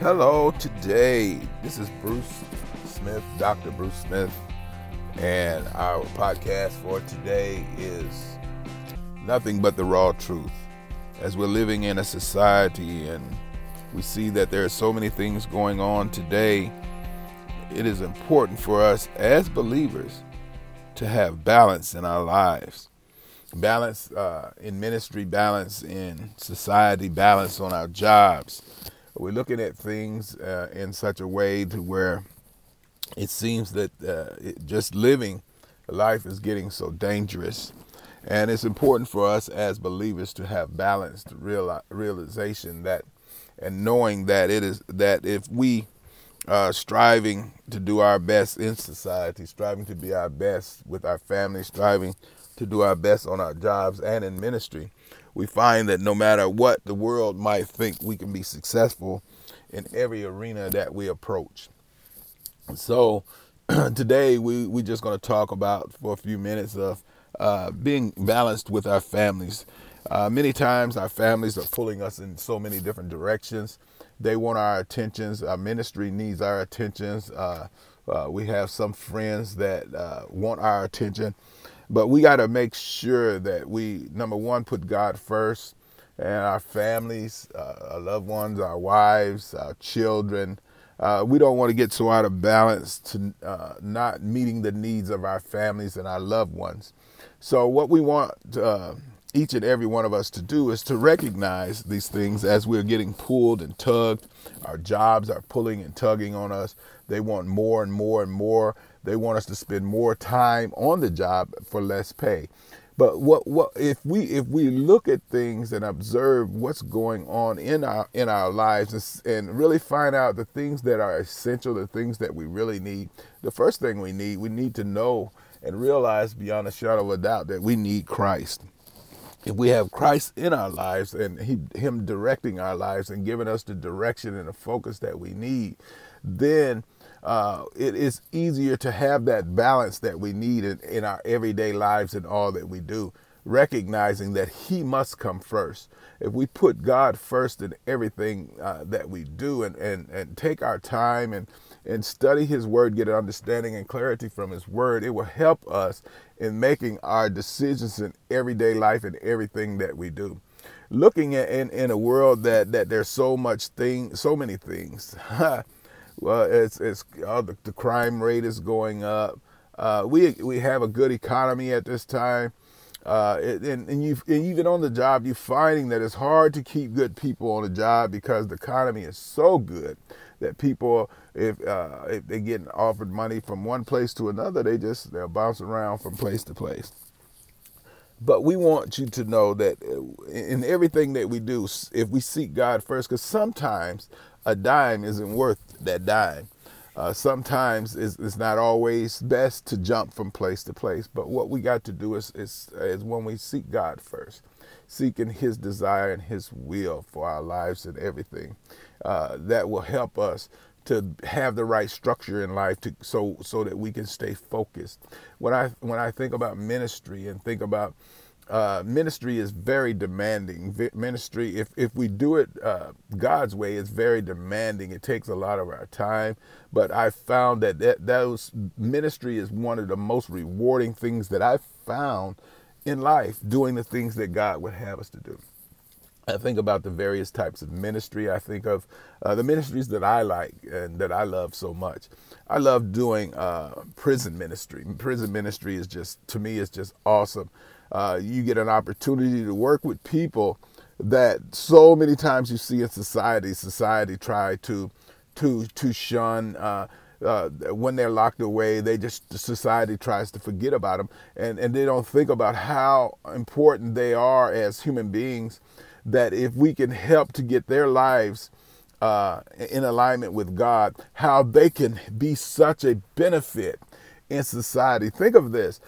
Hello, today. This is Bruce Smith, Dr. Bruce Smith, and our podcast for today is nothing but the raw truth. As we're living in a society and we see that there are so many things going on today, it is important for us as believers to have balance in our lives. Balance uh, in ministry, balance in society, balance on our jobs we're looking at things uh, in such a way to where it seems that uh, it, just living life is getting so dangerous. And it's important for us as believers to have balanced real, realization that and knowing that it is that if we are striving to do our best in society, striving to be our best with our family, striving to do our best on our jobs and in ministry, we find that no matter what the world might think, we can be successful in every arena that we approach. So today we we're just going to talk about for a few minutes of uh, being balanced with our families. Uh, many times our families are pulling us in so many different directions. They want our attentions. Our ministry needs our attentions. Uh, uh we have some friends that uh, want our attention but we got to make sure that we, number one, put God first and our families, uh, our loved ones, our wives, our children. Uh, we don't want to get so out of balance to uh, not meeting the needs of our families and our loved ones. So, what we want uh, each and every one of us to do is to recognize these things as we're getting pulled and tugged. Our jobs are pulling and tugging on us. They want more and more and more. They want us to spend more time on the job for less pay. But what what if we if we look at things and observe what's going on in our in our lives and, and really find out the things that are essential, the things that we really need. The first thing we need, we need to know and realize beyond a shadow of a doubt that we need Christ if we have Christ in our lives and he, Him directing our lives and giving us the direction and the focus that we need, then uh, it is easier to have that balance that we need in, in our everyday lives and all that we do, recognizing that He must come first. If we put God first in everything uh, that we do and, and, and take our time and, and study His Word, get an understanding and clarity from His Word, it will help us in making our decisions in everyday life and everything that we do looking at in, in a world that that there's so much thing so many things well, it's it's uh, the, the, crime rate is going up. Uh, we we have a good economy at this time, uh, and and you and even on the job, you're finding that it's hard to keep good people on the job because the economy is so good that people, if uh, if they get offered money from one place to another, they just they'll bounce around from place to place. But we want you to know that uh, in everything that we do, if we seek God first, because sometimes a dime isn't worth that dime. Uh, sometimes it's, it's, not always best to jump from place to place, but what we got to do is, is, is when we seek God first, seeking His desire and His will for our lives and everything. Uh, that will help us to have the right structure in life to so so that we can stay focused. When I when I think about ministry and think about uh, ministry is very demanding. Ministry, if, if we do it uh, God's way, it's very demanding. It takes a lot of our time. But I found that, that those ministry is one of the most rewarding things that I've found in life, doing the things that God would have us to do. I think about the various types of ministry. I think of uh, the ministries that I like and that I love so much. I love doing uh, prison ministry. Prison ministry is just, to me, is just awesome uh, you get an opportunity to work with people that so many times you see in society. Society try to to to shun. Uh, uh, when they're locked away, they just society tries to forget about them, and and they don't think about how important they are as human beings. That if we can help to get their lives uh, in alignment with God, how they can be such a benefit in society. Think of this.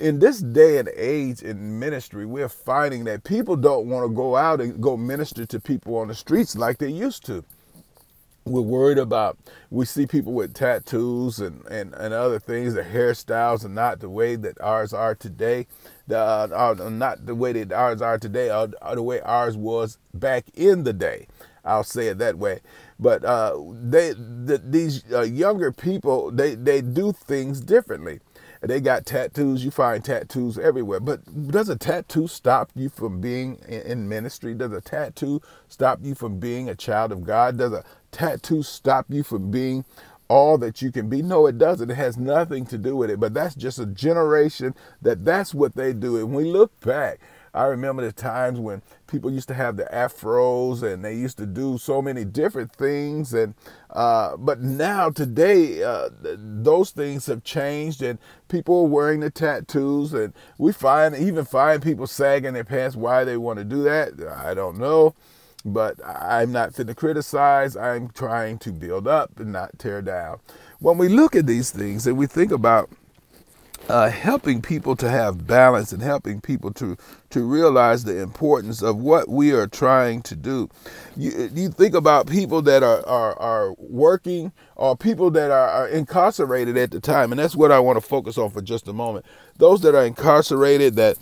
In this day and age in ministry, we're finding that people don't want to go out and go minister to people on the streets like they used to. we're worried about we see people with tattoos and, and, and other things The hairstyles are not the way that ours are today the, uh, are not the way that ours are today or, or, the way ours was back in the day i'll say it that way but uh, they the, these uh, younger people they, they do things differently they got tattoos. You find tattoos everywhere. But does a tattoo stop you from being in ministry? Does a tattoo stop you from being a child of God? Does a tattoo stop you from being all that you can be? No, it doesn't. It has nothing to do with it. But that's just a generation that that's what they do. And we look back, I remember the times when people used to have the afros and they used to do so many different things. And uh, but now today, uh, those things have changed, and people are wearing the tattoos, and we find even find people sagging their pants. Why they want to do that, I don't know. But I'm not fit to criticize. I'm trying to build up and not tear down. When we look at these things and we think about uh, helping people to have balance and helping people to to realize the importance of what we are trying to do. You, you think about people that are, are, are working or people that are, are incarcerated at the time, and that's what I want to focus on for just a moment. Those that are incarcerated that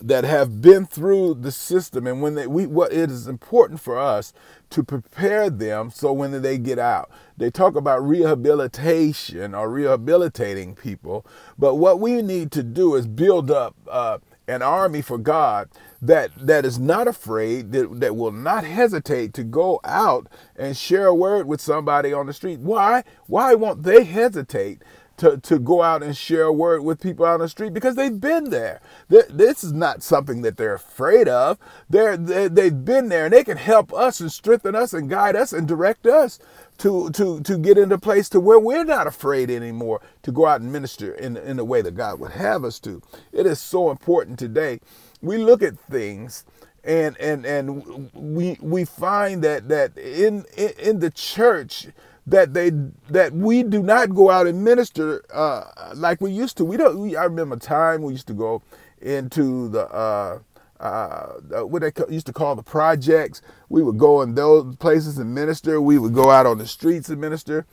that have been through the system and when they we what it is important for us to prepare them so when they get out. They talk about rehabilitation or rehabilitating people but what we need to do is build up uh, an army for god that that is not afraid that, that will not hesitate to go out and share a word with somebody on the street. Why? Why won't they hesitate to, to go out and share a word with people on the street because they've been there. This is not something that they're afraid of. They're, they've been there and they can help us and strengthen us and guide us and direct us to, to, to get into place to where we're not afraid anymore to go out and minister in, in the way that God would have us to. It is so important today. We look at things and and and we we find that that in in, in the church that they that we do not go out and minister uh, like we used to. We don't. We, I remember a time we used to go into the uh, uh, what they used to call the projects. We would go in those places and minister. We would go out on the streets and minister.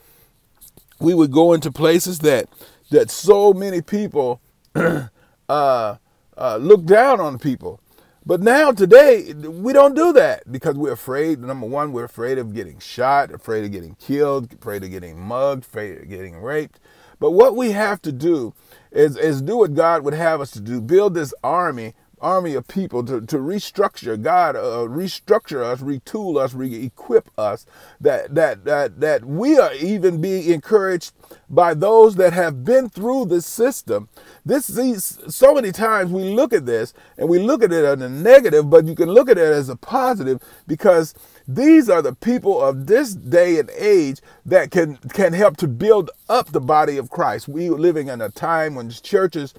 We would go into places that that so many people uh, uh, look down on people. But now today we don't do that because we're afraid. Number one, we're afraid of getting shot, afraid of getting killed, afraid of getting mugged, afraid of getting raped. But what we have to do is, is do what God would have us to do: build this army army of people to, to restructure God, uh, restructure us, retool us, re-equip us. That that that that we are even being encouraged by those that have been through the system. This these so many times we look at this and we look at it as a negative, but you can look at it as a positive because these are the people of this day and age that can can help to build up the body of Christ. We are living in a time when churches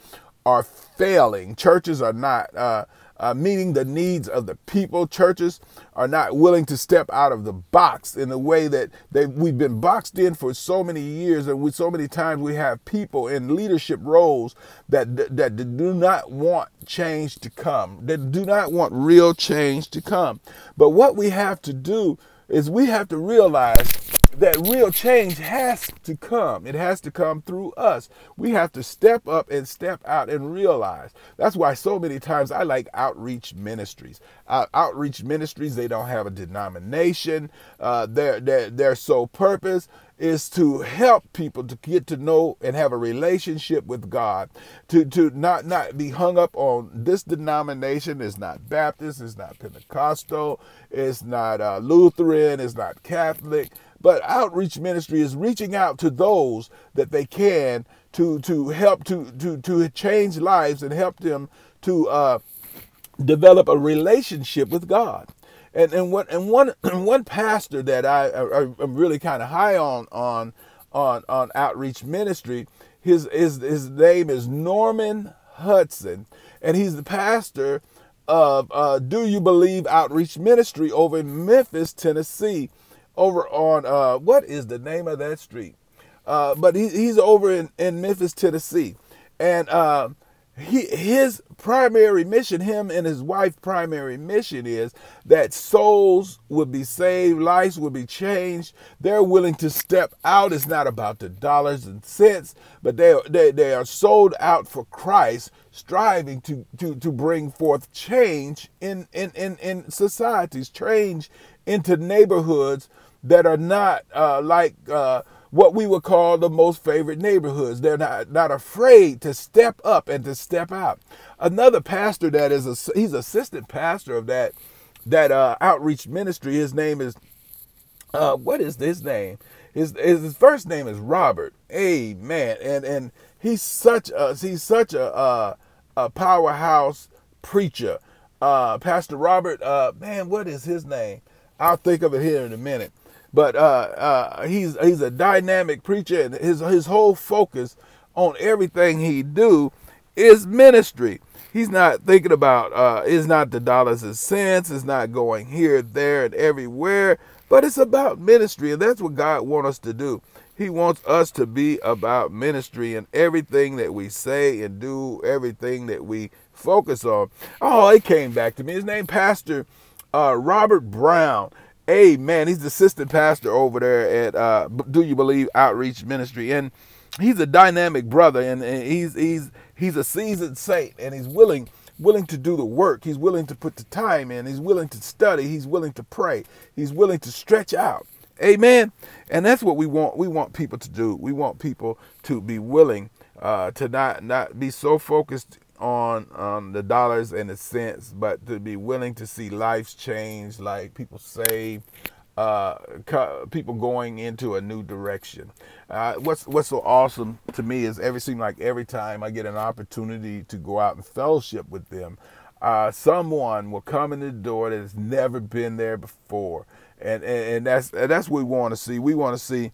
are failing. Churches are not uh, uh, meeting the needs of the people. Churches are not willing to step out of the box in the way that they we've been boxed in for so many years, and we so many times we have people in leadership roles that that do not want change to come. That do not want real change to come. But what we have to do is we have to realize that real change has to come. It has to come through us. We have to step up and step out and realize. That's why so many times I like outreach ministries. Uh, outreach ministries, they don't have a denomination. Uh, their, their, sole purpose is to help people to get to know and have a relationship with God, to, to not, not be hung up on this denomination is not Baptist, it's not Pentecostal, it's not uh, Lutheran, it's not Catholic. But outreach ministry is reaching out to those that they can to to help to to to change lives and help them to uh, develop a relationship with God. And and what and one one pastor that I, I am really kind of high on on on on outreach ministry. His his his name is Norman Hudson, and he's the pastor of uh, Do You Believe Outreach Ministry over in Memphis, Tennessee over on uh, what is the name of that street? Uh, but he, he's over in, in Memphis, Tennessee, and uh, he, his primary mission, him and his wife' primary mission is that souls would be saved, lives would be changed. They're willing to step out. It's not about the dollars and cents, but they, they, they are sold out for Christ, striving to, to, to bring forth change in, in, in, in societies, change into neighborhoods that are not uh, like uh, what we would call the most favorite neighborhoods. They're not, not afraid to step up and to step out. Another pastor that is a, he's assistant pastor of that that uh, outreach ministry. His name is uh, what is his name? His, his first name is Robert. Amen. And and he's such a he's such a a, a powerhouse preacher. Uh, pastor Robert. Uh, man, what is his name? I'll think of it here in a minute. But uh, uh, he's he's a dynamic preacher, and his his whole focus on everything he do is ministry. He's not thinking about uh, not the dollars and cents. It's not going here, there, and everywhere. But it's about ministry, and that's what God wants us to do. He wants us to be about ministry and everything that we say and do, everything that we focus on. Oh, it came back to me. His name, Pastor uh, Robert Brown. Amen. He's the assistant pastor over there at uh, Do You Believe Outreach Ministry, and he's a dynamic brother, and, and he's he's he's a seasoned saint, and he's willing willing to do the work. He's willing to put the time in. He's willing to study. He's willing to pray. He's willing to stretch out. Amen. And that's what we want. We want people to do. We want people to be willing uh, to not not be so focused on on the dollars and the cents, but to be willing to see lives change, like people saved, uh, people going into a new direction. Uh, what's what's so awesome to me is every seem like every time I get an opportunity to go out and fellowship with them, uh, someone will come in the door that has never been there before, and and, and that's and that's what we want to see. We want to see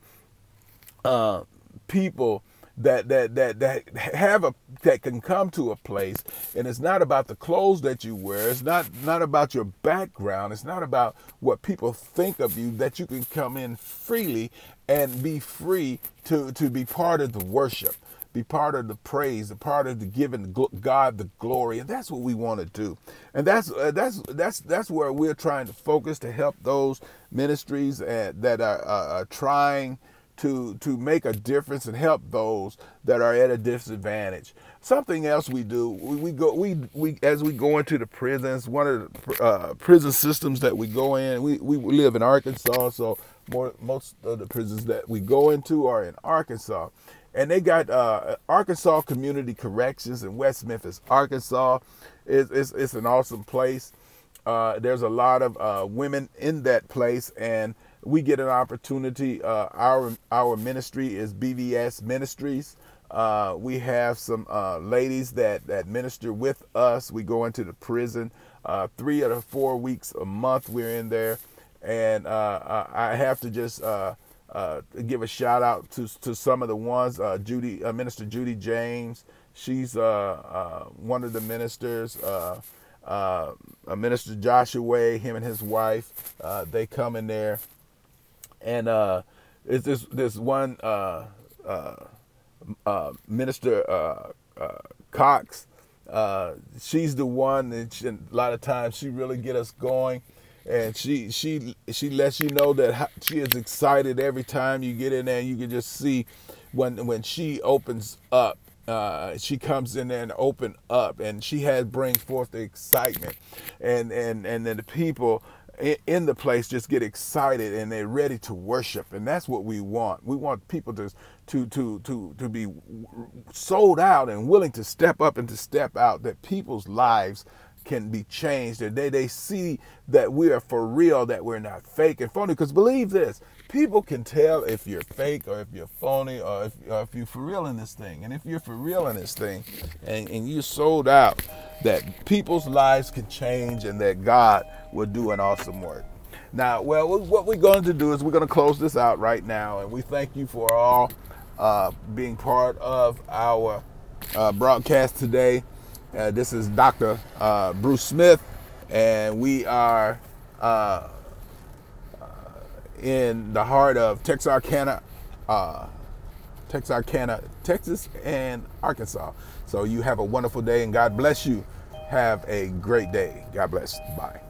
uh, people that that that that have a that can come to a place and it's not about the clothes that you wear. It's not not about your background. It's not about what people think of you that you can come in freely and be free to to be part of the worship be part of the praise, a part of the giving God the glory, and that's what we want to do. And that's uh, that's that's that's where we're trying to focus to help those ministries uh, that are, uh, are trying to to make a difference and help those that are at a disadvantage. Something else we do, we, we go we we as we go into the prisons. One of the uh, prison systems that we go in, we we live in Arkansas, so more most of the prisons that we go into are in Arkansas. And they got uh, Arkansas Community Corrections in West Memphis, Arkansas. It's, it's, it's an awesome place. Uh, there's a lot of uh, women in that place, and we get an opportunity. Uh, our our ministry is BVS Ministries. Uh, we have some uh, ladies that that minister with us. We go into the prison uh, three of four weeks a month. We're in there, and uh, I have to just uh, give a shout out to to some of the ones. Judy, Minister Judy James. She's one of the ministers. Minister Joshua, him and his wife, they come in there and uh, it's this this one uh, uh, uh minister uh, uh, Cox. she's the one that she, a lot of times she really get us going, and she she she lets you know that she is excited every time you get in there. You can just see when when she opens up uh, she comes in there and open up and she has brings forth the excitement and and and then the people in the place just get excited and they're ready to worship. And that's what we want. We want people to to to to to be sold out and willing to step up and to step out that people's lives can be changed and they they see that we are for real that we're not fake and phony. Because believe this people can tell if you're fake or if you're phony or if, or if you're for real in this thing. And if you're for real in this thing and, and you're sold out that people's lives can change and that god will do an awesome work. Now, well, what we're going to do is we're going to close this out right now, and we thank you for all uh, being part of our uh, broadcast today. Uh, this is Dr. Uh, Bruce Smith, and we are uh, uh, in the heart of Texarkana, Texarkana, Texas, and Arkansas. So you have a wonderful day and God bless you. Have a great day. God bless. Bye.